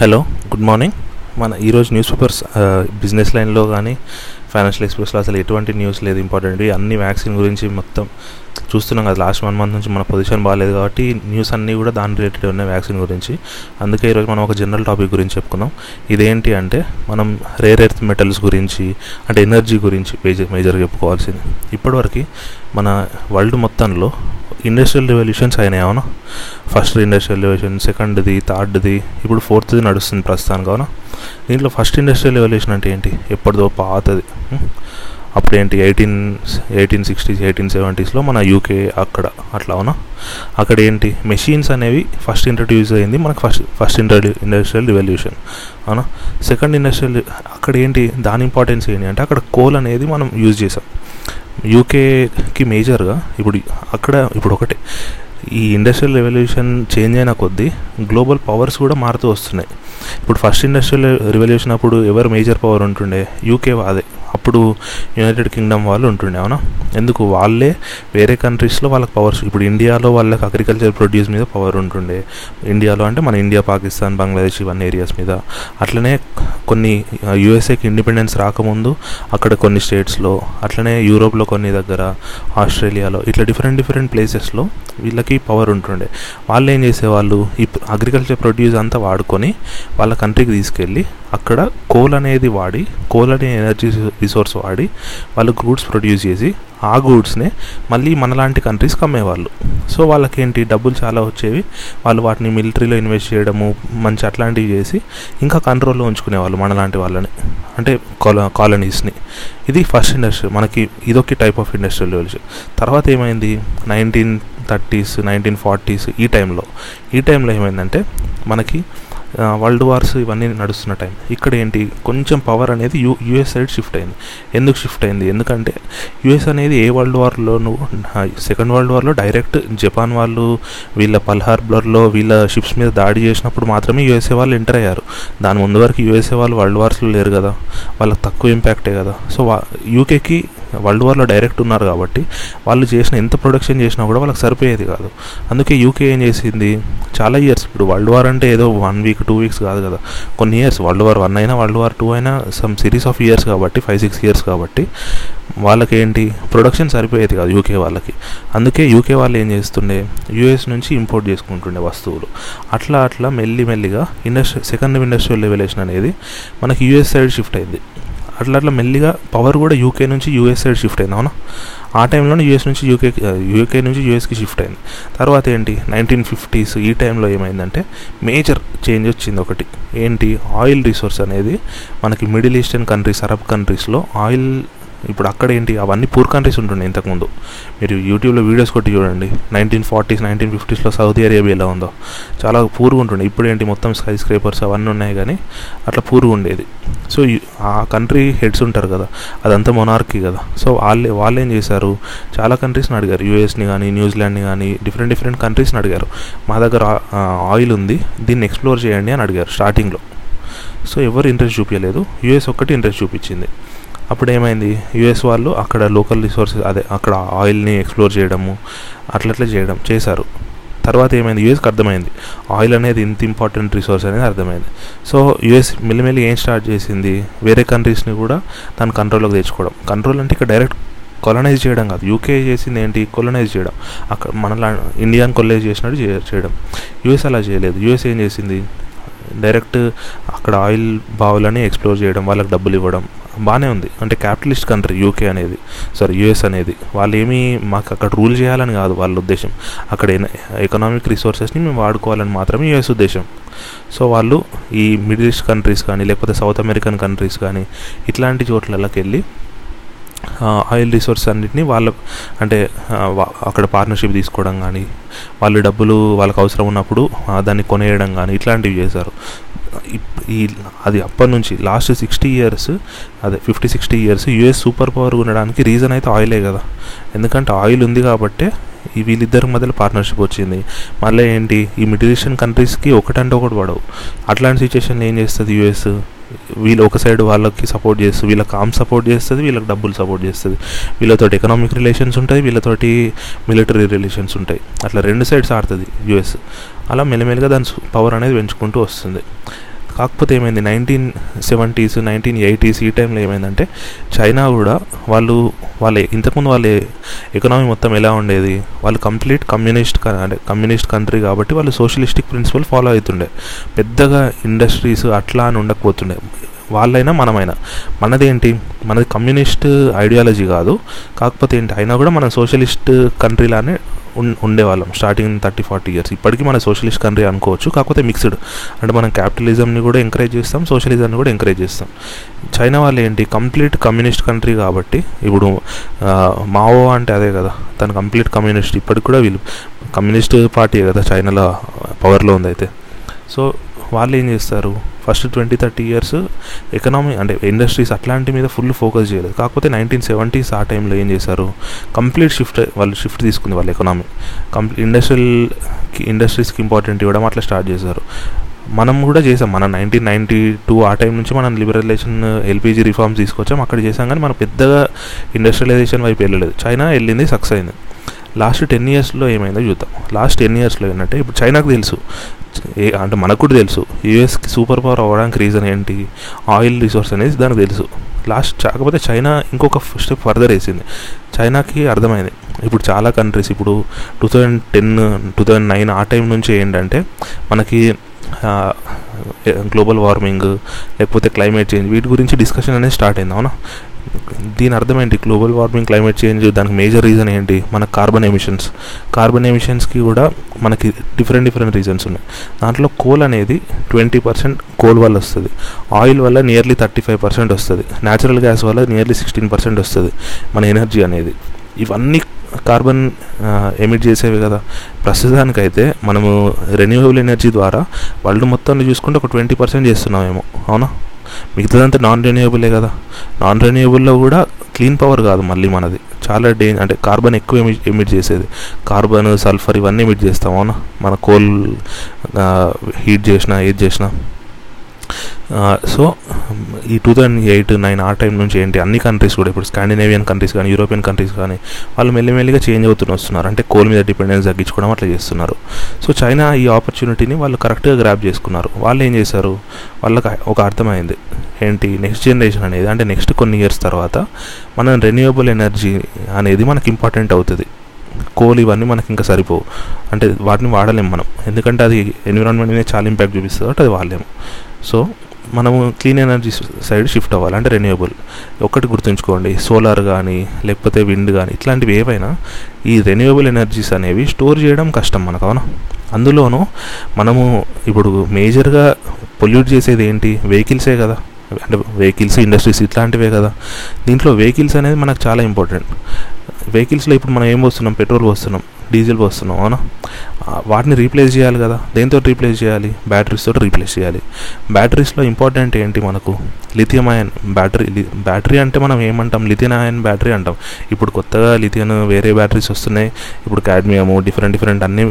Hello good morning మన ఈరోజు news papers business లైన్లో కానీ ఫైనాన్షియల్ ఎక్స్ప్రెస్లో అసలు ఎటువంటి న్యూస్ లేదు ఇంపార్టెంట్ అన్ని వ్యాక్సిన్ గురించి మొత్తం చూస్తున్నాం కదా లాస్ట్ వన్ మంత్ నుంచి మన పొజిషన్ బాగాలేదు కాబట్టి న్యూస్ అన్నీ కూడా దాని రిలేటెడ్ ఉన్నాయి వ్యాక్సిన్ గురించి. అందుకే ఈరోజు మనం ఒక జనరల్ టాపిక్ గురించి చెప్పుకుందాం ఇదేంటి అంటే మనం రేర్ ఎర్త్ మెటల్స్ గురించి అంటే ఎనర్జీ గురించి మేజర్ మేజర్గా చెప్పుకోవాల్సింది. ఇప్పటివరకు మన వరల్డ్ మొత్తంలో ఇండస్ట్రియల్ రెవల్యూషన్స్ అయినాయి అవునా. ఫస్ట్ ఇండస్ట్రియల్ రెవల్యూషన్ సెకండ్ది థర్డ్ది ఇప్పుడు ఫోర్త్ది నడుస్తుంది ప్రస్తుతానికి అవునా. దీంట్లో ఫస్ట్ ఇండస్ట్రియల్ రెవల్యూషన్ అంటే ఏంటి? ఎప్పటిదో పాతది. అప్పుడు ఏంటి? ఎయిటీన్ ఎయిటీన్ సిక్స్టీస్ ఎయిటీన్ సెవెంటీస్లో మన యూకే అక్కడ అట్లా అవునా. అక్కడ ఏంటి? మెషిన్స్ అనేవి ఫస్ట్ ఇంట్రడ్యూస్ అయింది మనకు first first introduce industrial revolution అవునా. సెకండ్ ఇండస్ట్రియల్ అక్కడ ఏంటి? దాని ఇంపార్టెన్స్ ఏంటి అంటే అక్కడ కోల్ అనేది మనం యూజ్ చేసాం యూకేకి మేజర్గా ఇప్పుడు అక్కడ ఇప్పుడు ఒకటే. ఈ ఇండస్ట్రియల్ రెవల్యూషన్ చేంజ్ అయిన కొద్దీ గ్లోబల్ పవర్స్ కూడా మారుతూ వస్తున్నాయి. ఇప్పుడు ఫస్ట్ ఇండస్ట్రియల్ రెవల్యూషన్ అప్పుడు ఎవరు మేజర్ పవర్ ఉంటుండే? యూకే అదే. అప్పుడు యునైటెడ్ కింగ్డమ్ వాళ్ళు ఉంటుండే అవునా? ఎందుకు? వాళ్ళే వేరే కంట్రీస్లో వాళ్ళకి పవర్స్ ఇప్పుడు ఇండియాలో వాళ్ళకి అగ్రికల్చర్ ప్రొడ్యూస్ మీద పవర్ ఉంటుండే. ఇండియాలో అంటే మన ఇండియా పాకిస్తాన్ బంగ్లాదేశ్ ఇవన్నీ ఏరియాస్ మీద. అట్లనే కొన్ని యూఎస్ఏకి ఇండిపెండెన్స్ రాకముందు అక్కడ కొన్ని స్టేట్స్లో అట్లనే యూరోప్లో కొన్ని దగ్గర ఆస్ట్రేలియాలో ఇట్లా డిఫరెంట్ డిఫరెంట్ ప్లేసెస్లో వీళ్ళకి పవర్ ఉంటుండే. వాళ్ళు ఏం చేసేవాళ్ళు? ఈ అగ్రికల్చర్ ప్రొడ్యూస్ అంతా వాడుకొని వాళ్ళ కంట్రీకి తీసుకెళ్ళి అక్కడ కోల్ అనేది వాడి కోల్ అనే ఎనర్జీ రిసోర్స్ వాడి వాళ్ళు గూడ్స్ ప్రొడ్యూస్ చేసి ఆ గూడ్స్నే మళ్ళీ మనలాంటి కంట్రీస్కి అమ్మేవాళ్ళు. సో వాళ్ళకేంటి? డబ్బులు చాలా వచ్చేవి. వాళ్ళు వాటిని మిలిటరీలో ఇన్వెస్ట్ చేయడము మంచి అట్లాంటివి చేసి ఇంకా కంట్రోల్లో ఉంచుకునేవాళ్ళు మనలాంటి వాళ్ళని. అంటే కాల కాలనీస్ని ఇది ఫస్ట్ ఇండస్ట్రీ మనకి ఇదొక టైప్ ఆఫ్ ఇండస్ట్రియల్ రెవల్యూషన్ తర్వాత ఏమైంది? నైన్టీన్ థర్టీస్ నైన్టీన్ ఫార్టీస్ ఈ టైంలో ఈ టైంలో ఏమైందంటే మనకి వరల్డ్ వార్స్ ఇవన్నీ నడుస్తున్న టైం ఇక్కడ ఏంటి కొంచెం పవర్ అనేది యూ యూఎస్ సైడ్ షిఫ్ట్ అయింది. ఎందుకు షిఫ్ట్ అయింది? ఎందుకంటే యూఎస్ అనేది ఏ వరల్డ్ వార్లోనూ సెకండ్ వరల్డ్ వార్లో డైరెక్ట్ జపాన్ వాళ్ళు వీళ్ళ పల్ హార్బర్లో వీళ్ళ షిప్స్ మీద దాడి చేసినప్పుడు మాత్రమే యూఎస్ఏ వాళ్ళు ఎంటర్ అయ్యారు. దాని ముందు వరకు యూఎస్ఏ వాళ్ళు వరల్డ్ వార్స్లో లేరు కదా. వాళ్ళకి తక్కువ ఇంపాక్టే కదా. సో వా యూకేకి వరల్డ్ వార్లో డైరెక్ట్ ఉన్నారు కాబట్టి వాళ్ళు చేసిన ఎంత ప్రొడక్షన్ చేసినా కూడా వాళ్ళకి సరిపోయేది కాదు. అందుకే యూకే ఏం చేసింది? చాలా ఇయర్స్ ఇప్పుడు వరల్డ్ వార్ అంటే ఏదో వన్ వీక్ టూ వీక్స్ కాదు కదా. కొన్ని ఇయర్స్ వరల్డ్ వార్ వన్ అయినా వరల్డ్ వార్ టూ అయినా సమ్ సిరీస్ ఆఫ్ ఇయర్స్ కాబట్టి ఫైవ్ సిక్స్ ఇయర్స్ కాబట్టి వాళ్ళకి ఏంటి ప్రొడక్షన్ సరిపోయేది కాదు యూకే వాళ్ళకి. అందుకే యూకే వాళ్ళు ఏం చేస్తుండే? యూఎస్ నుంచి ఇంపోర్ట్ చేసుకుంటుండే వస్తువులు. అట్లా అట్లా మెల్లి మెల్లిగా ఇండస్ట్రీ సెకండ్ ఇండస్ట్రియల్ లెవెలేషన్ అనేది మనకి యూఎస్ సైడ్ షిఫ్ట్ అయింది. అట్లా అట్లా మెల్లిగా పవర్ కూడా యూకే నుంచి యూఎస్ సైడ్ షిఫ్ట్ అయింది అవునా? ఆ టైంలోనే యూఎస్ నుంచి యూకే యూకే నుంచి యూఎస్కి షిఫ్ట్ అయింది. తర్వాత ఏంటి? నైన్టీన్ ఫిఫ్టీస్ ఈ టైంలో ఏమైందంటే మేజర్ చేంజ్ వచ్చింది ఒకటి. ఏంటి? ఆయిల్ రిసోర్స్ అనేది మనకి మిడిల్ ఈస్టర్న్ కంట్రీస్ అరబ్ కంట్రీస్లో ఆయిల్ ఇప్పుడు అక్కడ ఏంటి? అవన్నీ పూర్ కంట్రీస్ ఉంటుండే ఇంతకుముందు. మీరు యూట్యూబ్లో వీడియోస్ కొట్టి చూడండి. నైన్టీన్ ఫార్టీస్ నైన్టీన్ ఫిఫ్టీస్లో సౌదీ అరేబియా ఎలా ఉందో. చాలా పూర్గా ఉంటుండే. ఇప్పుడు ఏంటి? మొత్తం స్కై స్క్రేపర్స్ అవన్నీ ఉన్నాయి కానీ అట్లా పూర్గా ఉండేది. సో ఆ కంట్రీ హెడ్స్ ఉంటారు కదా అదంతా మొనార్కీ కదా. సో వాళ్ళే వాళ్ళు ఏం చేశారు? చాలా కంట్రీస్ని అడిగారు. యూఎస్ని కానీ న్యూజిలాండ్ని కానీ డిఫరెంట్ డిఫరెంట్ కంట్రీస్ని అడిగారు. మా దగ్గర ఆయిల్ ఉంది. దీన్ని ఎక్స్ప్లోర్ చేయండి అని అడిగారు స్టార్టింగ్లో సో ఎవరు ఇంట్రెస్ట్ చూపించలేదు యూఎస్ ఒక్కటి ఇంట్రెస్ట్ చూపించింది. అప్పుడు ఏమైంది యుఎస్ వాళ్ళు అక్కడ లోకల్ రిసోర్సెస్ అదే అక్కడ ఆయిల్ని ఎక్స్ప్లోర్ చేయడము అట్లట్లా చేయడం చేశారు. తర్వాత ఏమైంది? యూఎస్కి అర్థమైంది. ఆయిల్ అనేది ఇంత ఇంపార్టెంట్ రిసోర్స్ అనేది అర్థమైంది. సో యూఎస్ మెల్లిమెల్లి ఏం స్టార్ట్ చేసింది? వేరే కంట్రీస్ని కూడా తన కంట్రోల్లోకి తెచ్చుకోవడం. కంట్రోల్ అంటే ఇక్కడ డైరెక్ట్ కొలనైజ్ చేయడం కాదు. యూకే చేసింది ఏంటి? కొలనైజ్ చేయడం. అక్కడ మన ఇండియాని కొలనైజ్ చేసినట్టు చేయడం. యూఎస్ అలా చేయలేదు. యూఎస్ ఏం చేసింది? డైరెక్ట్ అక్కడ ఆయిల్ బావులని ఎక్స్ప్లోర్ చేయడం వాళ్ళకి డబ్బులు ఇవ్వడం బాగానే ఉంది. అంటే క్యాపిటలిస్ట్ కంట్రీ యూకే అనేది సారీ యూఎస్ అనేది వాళ్ళు ఏమీ మాకు అక్కడ రూల్ చేయాలని కాదు వాళ్ళ ఉద్దేశం. అక్కడ ఎకనామిక్ రిసోర్సెస్ని మేము వాడుకోవాలని మాత్రమే యూఎస్ ఉద్దేశం. సో వాళ్ళు ఈ మిడిల్ ఈస్ట్ కంట్రీస్ కానీ లేకపోతే సౌత్ అమెరికన్ కంట్రీస్ కానీ ఇట్లాంటి చోట్లకి వెళ్ళి ఆయిల్ రిసోర్స్ అన్నిటిని వాళ్ళ అంటే అక్కడ పార్ట్నర్షిప్ తీసుకోవడం కానీ వాళ్ళు డబ్బులు వాళ్ళకి అవసరం ఉన్నప్పుడు దాన్ని కొనేయడం కానీ ఇట్లాంటివి చేశారు. ఈ అది అప్పటి నుంచి లాస్ట్ సిక్స్టీ ఇయర్స్ అదే fifty sixty years US super power ఉండడానికి రీజన్ అయితే ఆయిలే కదా. ఎందుకంటే ఆయిల్ ఉంది కాబట్టే ఈ వీళ్ళిద్దరి మధ్యలో పార్ట్నర్షిప్ వచ్చింది. మళ్ళీ ఏంటి ఈ మిడిల్ ఈస్టర్న్ కంట్రీస్కి ఒకటంటే ఒకటి పడవు. అట్లాంటి సిచ్యువేషన్లో ఏం చేస్తుంది యూఎస్ వీళ్ళు ఒక సైడ్ వాళ్ళకి సపోర్ట్ చేస్తుంది వీళ్ళకి ఆమ్ సపోర్ట్ చేస్తుంది వీళ్ళకి డబ్బులు సపోర్ట్ చేస్తుంది. వీళ్ళతోటి ఎకనామిక్ రిలేషన్స్ ఉంటాయి వీళ్ళతోటి మిలిటరీ రిలేషన్స్ ఉంటాయి. అట్లా రెండు సైడ్స్ ఆడుతుంది యూఎస్. అలా మెల్లమెల్లగా దాని పవర్ అనేది పెంచుకుంటూ వస్తుంది. కాకపోతే ఏమైంది నైన్టీన్ సెవెంటీస్ నైన్టీన్ ఎయిటీస్ ఈ టైంలో ఏమైందంటే చైనా కూడా వాళ్ళు వాళ్ళ ఇంతకుముందు వాళ్ళ ఎకనామీ మొత్తం ఎలా ఉండేది వాళ్ళు కంప్లీట్ కమ్యూనిస్ట్ అంటే కమ్యూనిస్ట్ కంట్రీ కాబట్టి వాళ్ళు సోషలిస్టిక్ ప్రిన్సిపల్ ఫాలో అవుతుండే పెద్దగా ఇండస్ట్రీస్ అట్లా అని ఉండకపోతుండే. వాళ్ళైనా మనమైనా. మనదేంటి? మనది కమ్యూనిస్ట్ ఐడియాలజీ కాదు. కాకపోతే ఏంటి? అయినా కూడా మనం సోషలిస్ట్ కంట్రీలానే ఉండేవాళ్ళం. స్టార్టింగ్ థర్టీ ఫార్టీ ఇయర్స్ ఇప్పటికీ మన సోషలిస్ట్ కంట్రీ అనుకోవచ్చు కాకపోతే మిక్స్డ్ అంటే మనం క్యాపిటలిజంని కూడా ఎంకరేజ్ చేస్తాం సోషలిజంని కూడా ఎంకరేజ్ చేస్తాం. చైనా వాళ్ళు ఏంటి? కంప్లీట్ కమ్యూనిస్ట్ కంట్రీ కాబట్టి ఇప్పుడు మావో అంటే అదే కదా. తను కంప్లీట్ కమ్యూనిస్ట్ ఇప్పటికి కూడా వీళ్ళు కమ్యూనిస్ట్ పార్టీ కదా చైనాలో పవర్లో ఉంది అయితే. సో వాళ్ళు ఏం చేస్తారు? First twenty thirty years economy అంటే ఇండస్ట్రీస్ అట్లాంటి మీద ఫుల్ ఫోకస్ చేయలేదు. కాకపోతే నైన్టీన్ సెవెంటీస్ ఆ టైంలో ఏం చేశారు? కంప్లీట్ షిఫ్ట్ వాళ్ళు షిఫ్ట్ తీసుకుంది వాళ్ళ ఎకనామీ కంప్లీట్ ఇండస్ట్రియల్ ఇండస్ట్రీస్కి ఇంపార్టెంట్ ఇవ్వడం అట్లా స్టార్ట్ చేశారు. మనం కూడా చేసాం మన నైన్టీన్ నైంటీ టూ ఆ టైం నుంచి మనం లిబరలైజేషన్ ఎల్పిజి రిఫార్మ్స్ తీసుకొచ్చాం. అక్కడ చేసాం కానీ మనం పెద్దగా ఇండస్ట్రియలైజేషన్ వైపు వెళ్ళలేదు. చైనా వెళ్ళింది సక్సెస్ అయింది. లాస్ట్ టెన్ ఇయర్స్లో ఏమైందో చూద్దాం. లాస్ట్ టెన్ ఇయర్స్లో ఏంటంటే ఇప్పుడు చైనాకు తెలుసు. అంటే మనకు కూడా తెలుసు. యూఎస్కి సూపర్ పవర్ అవ్వడానికి రీజన్ ఏంటి? ఆయిల్ రిసోర్స్ అనేది దానికి తెలుసు. లాస్ట్ కాకపోతే చైనా ఇంకొక స్టెప్ ఫర్దర్ వేసింది. చైనాకి అర్థమైంది. ఇప్పుడు చాలా కంట్రీస్ ఇప్పుడు two thousand ten two thousand nine ఆ టైం నుంచి ఏంటంటే మనకి గ్లోబల్ వార్మింగ్ లేకపోతే క్లైమేట్ చేంజ్ వీటి గురించి డిస్కషన్ అనేది స్టార్ట్ అయింది అవునా? దీని అర్థం ఏంటి? గ్లోబల్ వార్మింగ్ క్లైమేట్ చేంజ్ దానికి మేజర్ రీజన్ ఏంటి? మన కార్బన్ ఎమిషన్స్ కార్బన్ ఎమిషన్స్కి కూడా మనకి డిఫరెంట్ డిఫరెంట్ రీజన్స్ ఉన్నాయి. దాంట్లో కోల్ అనేది ట్వంటీ పర్సెంట్ కోల్ వల్ల వస్తుంది. ఆయిల్ వల్ల నియర్లీ థర్టీ ఫైవ్ పర్సెంట్ వస్తుంది. న్యాచురల్ గ్యాస్ వల్ల నియర్లీ సిక్స్టీన్ పర్సెంట్ వస్తుంది. మన ఎనర్జీ అనేది. ఇవన్నీ కార్బన్ ఎమిట్ చేసేవి కదా. ప్రస్తుతానికైతే మనము రెన్యూవబుల్ ఎనర్జీ ద్వారా వరల్డ్ మొత్తాన్ని చూసుకుంటే ఒక ట్వంటీ పర్సెంట్ చేస్తున్నామేమో. అవునా? మిగతాదంతా నాన్ రెన్యూవబులే కదా. నాన్ రెన్యూవబుల్లో కూడా క్లీన్ పవర్ కాదు మళ్ళీ మనది. చాలా డే అంటే కార్బన్ ఎక్కువ ఎమి ఎమిట్ చేసేది. కార్బన్ సల్ఫర్ ఇవన్నీ ఎమిట్ చేస్తాం. అవునా? మన కోల్ హీట్ చేసినా ఏది చేసినా. సో ఈ టూ థౌజండ్ ఎయిట్ నైన్ ఆ టైం నుంచి ఏంటి అన్ని కంట్రీస్ కూడా ఇప్పుడు స్కాండినేవియన్ కంట్రీస్ కానీ యూరోపియన్ కంట్రీస్ కానీ వాళ్ళు మెల్లిమెల్లిగా చేంజ్ అవుతూ వస్తున్నారు. అంటే కోల్ మీద డిపెండెన్స్ తగ్గించుకోవడం అట్లా చేస్తున్నారు. సో చైనా ఈ ఆపర్చునిటీని వాళ్ళు కరెక్ట్గా గ్రాప్ చేసుకున్నారు. వాళ్ళు ఏం చేశారు? వాళ్ళకి ఒక అర్థమైంది. ఏంటి? నెక్స్ట్ జనరేషన్ అనేది అంటే నెక్స్ట్ కొన్ని ఇయర్స్ తర్వాత మనం రెన్యూవబుల్ ఎనర్జీ అనేది మనకి ఇంపార్టెంట్ అవుతుంది. కోల్ ఇవన్నీ మనకి ఇంకా సరిపోవు. అంటే వాటిని వాడలేము మనం. ఎందుకంటే అది ఎన్విరాన్మెంట్ మీద చాలా ఇంపాక్ట్ చూపిస్తుంది కాబట్టి అది వాడలేము. సో మనము క్లీన్ ఎనర్జీ సైడ్ షిఫ్ట్ అవ్వాలి. అంటే రెన్యూవబుల్ ఒకటి గుర్తుంచుకోండి. సోలార్ కానీ లేకపోతే విండ్ కానీ ఇట్లాంటివి ఏవైనా ఈ రెన్యూవబుల్ ఎనర్జీస్ అనేవి స్టోర్ చేయడం కష్టం మనకు అవునా? అందులోనూ మనము ఇప్పుడు మేజర్గా పొల్యూట్ చేసేది ఏంటి? వెహికల్సే కదా. అంటే వెహికల్స్ ఇండస్ట్రీస్ ఇట్లాంటివే కదా. దీంట్లో వెహికల్స్ అనేది మనకు చాలా ఇంపార్టెంట్. వెహికల్స్లో ఇప్పుడు మనం ఏం పోస్తున్నాం పెట్రోల్ పోస్తున్నాం డీజిల్ పోస్తున్నాం అవునా? వాటిని రీప్లేస్ చేయాలి కదా. దేంతో రీప్లేస్ చేయాలి? బ్యాటరీస్ తోటి రీప్లేస్ చేయాలి. బ్యాటరీస్లో ఇంపార్టెంట్ ఏంటి మనకు? లిథియం అయన్ బ్యాటరీ బ్యాటరీ అంటే మనం ఏమంటాం? లిథియం అయన్ బ్యాటరీ అంటాం. ఇప్పుడు కొత్తగా లిథియం వేరే బ్యాటరీస్ వస్తున్నాయి. ఇప్పుడు క్యాడ్మియము డిఫరెంట్ డిఫరెంట్ అన్నీ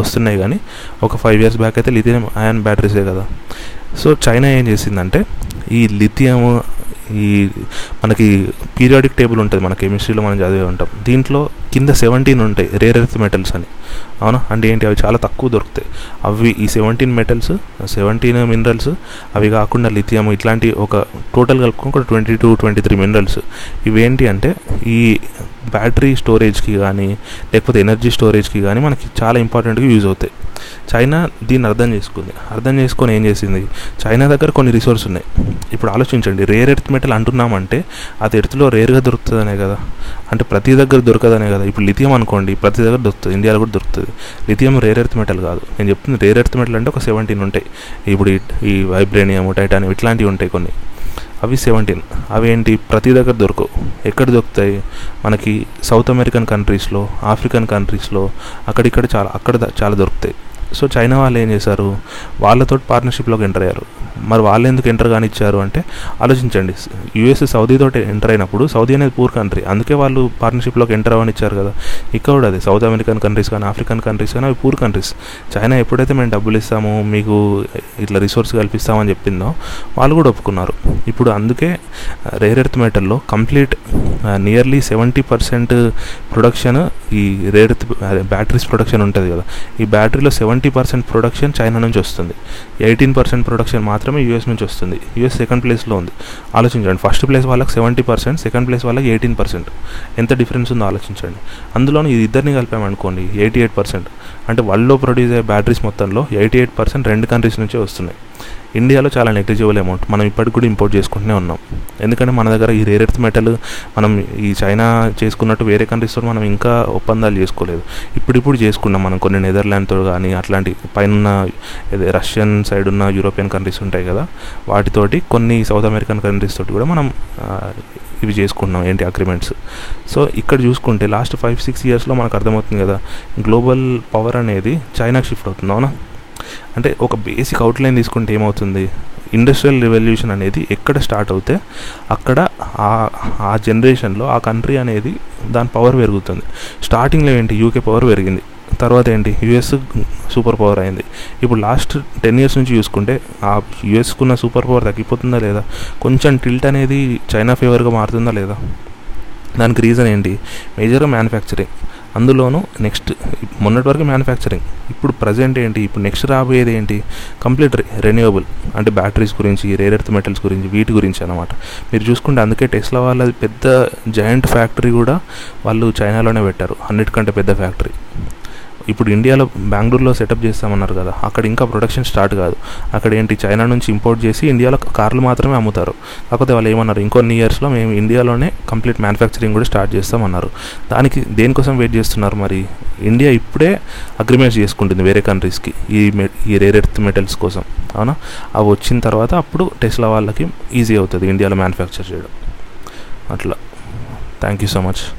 వస్తున్నాయి కానీ ఒక ఫైవ్ ఇయర్స్ బ్యాక్ అయితే లిథియం అయన్ బ్యాటరీసే కదా. సో చైనా ఏం చేసిందంటే ఈ లిథియం ఈ మనకి పీరియాడిక్ టేబుల్ ఉంటుంది మన కెమిస్ట్రీలో మనం చదివే ఉంటాం. దీంట్లో కింద సెవెంటీన్ ఉంటాయి రేర్ ఎర్త్ మెటల్స్ అని. అవునా? అంటే ఏంటి? అవి చాలా తక్కువ దొరుకుతాయి. అవి ఈ సెవెంటీన్ మెటల్స్ సెవెంటీన్ మినరల్స్ అవి కాకుండా లిథియం ఇట్లాంటి ఒక టోటల్ కలుపుకొని ఒక twenty two twenty three minerals ఇవేంటి అంటే ఈ బ్యాటరీ స్టోరేజ్కి కానీ లేకపోతే ఎనర్జీ స్టోరేజ్కి కానీ మనకి చాలా ఇంపార్టెంట్గా యూజ్ అవుతాయి. చైనా దీన్ని అర్థం చేసుకుంది. అర్థం చేసుకొని ఏం చేసింది? చైనా దగ్గర కొన్ని రిసోర్స్ ఉన్నాయి. ఇప్పుడు ఆలోచించండి. రేర్ ఎర్త్ మెటల్ అంటున్నామంటే అది ఎర్త్లో రేర్గా దొరుకుతుందనే కదా. అంటే ప్రతి దగ్గర దొరకదనే కదా. ఇప్పుడు లిథియం అనుకోండి ప్రతి దగ్గర దొరుకుతుంది. ఇండియాలో కూడా దొరుకుతుంది. లిథియం రేర్ ఎర్త్ మెటల్ కాదు. నేను చెప్తుంది రేర్ ఎర్త్ మెటల్ అంటే ఒక సెవెంటీన్ ఉంటాయి. ఇప్పుడు ఈ వైబ్రేనియం టైటానియం ఇట్లాంటివి ఉంటాయి కొన్ని. అవి సెవెంటీన్ అవి ఏంటి? ప్రతి దగ్గర దొరకవు ఎక్కడ దొరుకుతాయి? మనకి సౌత్ అమెరికన్ కంట్రీస్లో ఆఫ్రికన్ కంట్రీస్లో అక్కడిక్కడ చాలా అక్కడ చాలా దొరుకుతాయి. సో చైనా వాళ్ళు ఏం చేశారు? వాళ్ళతో పార్ట్నర్షిప్లోకి ఎంటర్ అయ్యారు. మరి వాళ్ళు ఎందుకు ఎంటర్ కానిచ్చారు అంటే ఆలోచించండి. యూఎస్ సౌదీతో ఎంటర్ అయినప్పుడు సౌదీ అనేది పూర్ కంట్రీ అందుకే వాళ్ళు పార్ట్నర్షిప్లోకి ఎంటర్ అవ్వనిచ్చారు కదా. ఇక్కడ కూడా అది సౌత్ అమెరికన్ కంట్రీస్ కానీ ఆఫ్రికన్ కంట్రీస్ కానీ అవి పూర్ కంట్రీస్ చైనా ఎప్పుడైతే మేము డబ్బులు ఇస్తామో మీకు ఇట్లా రిసోర్స్ కల్పిస్తామని చెప్పిందో వాళ్ళు కూడా ఒప్పుకున్నారు. ఇప్పుడు అందుకే rare earth మెటల్లో complete nearly seventy percent production ఈ రేర్ ఎర్త్ బ్యాటరీస్ ప్రొడక్షన్ ఉంటుంది కదా. ఈ బ్యాటరీలో సెవెంటీ పర్సెంట్ ప్రొడక్షన్ చైనా నుంచి వస్తుంది. ఎయిటీన్ పర్సెంట్ ప్రొడక్షన్ మాత్రమే యూఎస్ నుంచి వస్తుంది. యూఎస్ సెకండ్ ప్లేస్లో ఉంది. ఆలోచించండి. ఫస్ట్ ప్లేస్ వాళ్ళకి సెవెంటీ పర్సెంట్ సెకండ్ ప్లేస్ వాళ్ళకి ఎయిటీన్ పర్సెంట్ ఎంత డిఫరెన్స్ ఉందో ఆలోచించండి. అందులోనూ ఇది ఇద్దరిని కలిపామనుకోండి ఎయిటీ ఎయిట్ పర్సెంట్ అంటే వరల్డ్లో ప్రొడ్యూస్ అయ్యే బ్యాటరీస్ మొత్తంలో ఎయిటీ ఎయిట్ పర్సెంట్ రెండు కంట్రీస్ నుంచే వస్తున్నాయి. ఇండియాలో చాలా నెగ్లిజిబుల్ అమౌంట్ మనం ఇప్పటికి కూడా ఇంపోర్ట్ చేసుకుంటూనే ఉన్నాం. ఎందుకంటే మన దగ్గర ఈ రేర్ ఎర్త్ మెటల్ మనం ఈ చైనా చేసుకున్నట్టు వేరే కంట్రీస్తో మనం ఇంకా ఒప్పందాలు చేసుకోలేదు. ఇప్పుడిప్పుడు చేసుకున్నాం మనం. కొన్ని నెదర్లాండ్తో కానీ అట్లాంటి పైన రష్యన్ సైడ్ ఉన్న యూరోపియన్ కంట్రీస్ ఉంటాయి కదా వాటితోటి కొన్ని సౌత్ అమెరికన్ కంట్రీస్ తోటి కూడా మనం ఇవి చేసుకున్నాం ఏంటి అగ్రిమెంట్స్ సో ఇక్కడ చూసుకుంటే లాస్ట్ ఫైవ్ సిక్స్ ఇయర్స్లో మనకు అర్థమవుతుంది కదా గ్లోబల్ పవర్ అనేది చైనాకి షిఫ్ట్ అవుతుంది అవునా? అంటే ఒక బేసిక్ అవుట్లైన్ తీసుకుంటే ఏమవుతుంది? ఇండస్ట్రియల్ రెవల్యూషన్ అనేది ఎక్కడ స్టార్ట్ అవుతే అక్కడ ఆ జనరేషన్లో ఆ కంట్రీ అనేది దాని పవర్ పెరుగుతుంది. స్టార్టింగ్లో ఏంటి? యూకే పవర్ పెరిగింది. తర్వాత ఏంటి? యుఎస్ సూపర్ పవర్ అయింది. ఇప్పుడు లాస్ట్ టెన్ ఇయర్స్ నుంచి చూసుకుంటే ఆ యుఎస్కున్న సూపర్ పవర్ తగ్గిపోతుందా లేదా? కొంచెం టిల్ట్ అనేది చైనా ఫేవర్గా మారుతుందా లేదా? దానికి రీజన్ ఏంటి? మేజర్గా మ్యానుఫ్యాక్చరింగ్ అందులోనూ నెక్స్ట్ మొన్నటి వరకు మ్యానుఫ్యాక్చరింగ్ ఇప్పుడు ప్రజెంట్ ఏంటి? ఇప్పుడు నెక్స్ట్ రాబోయేది ఏంటి? కంప్లీట్ రెన్యూవబుల్ అంటే బ్యాటరీస్ గురించి రేర్ ఎర్త్ మెటల్స్ గురించి వీటి గురించి అనమాట మీరు చూసుకుంటే అందుకే టెస్లా వాళ్ళది పెద్ద జాయింట్ ఫ్యాక్టరీ కూడా వాళ్ళు చైనాలోనే పెట్టారు. అన్నిటికంటే పెద్ద ఫ్యాక్టరీ ఇప్పుడు ఇండియాలో బెంగళూరులో సెటప్ చేస్తామన్నారు కదా అక్కడ ఇంకా ప్రొడక్షన్ స్టార్ట్ కాదు. అక్కడ ఏంటి చైనా నుంచి ఇంపోర్ట్ చేసి ఇండియాలో కార్లు మాత్రమే అమ్ముతారు. కాకపోతే వాళ్ళు ఏమన్నారు ఇంకొన్ని ఇయర్స్లో మేము ఇండియాలోనే కంప్లీట్ మ్యానుఫ్యాక్చరింగ్ కూడా స్టార్ట్ చేస్తామన్నారు. దానికి దేనికోసం వెయిట్ చేస్తున్నారు మరి? ఇండియా ఇప్పుడే అగ్రిమెంట్స్ చేసుకుంటుంది వేరే కంట్రీస్కి ఈ ఈ రేర్ ఎర్త్ మెటల్స్ కోసం. అవునా? అవి వచ్చిన తర్వాత అప్పుడు టెస్లా వాళ్ళకి ఈజీ అవుతుంది ఇండియాలో మ్యానుఫ్యాక్చర్ చేయడం. అట్లా. Thank you so much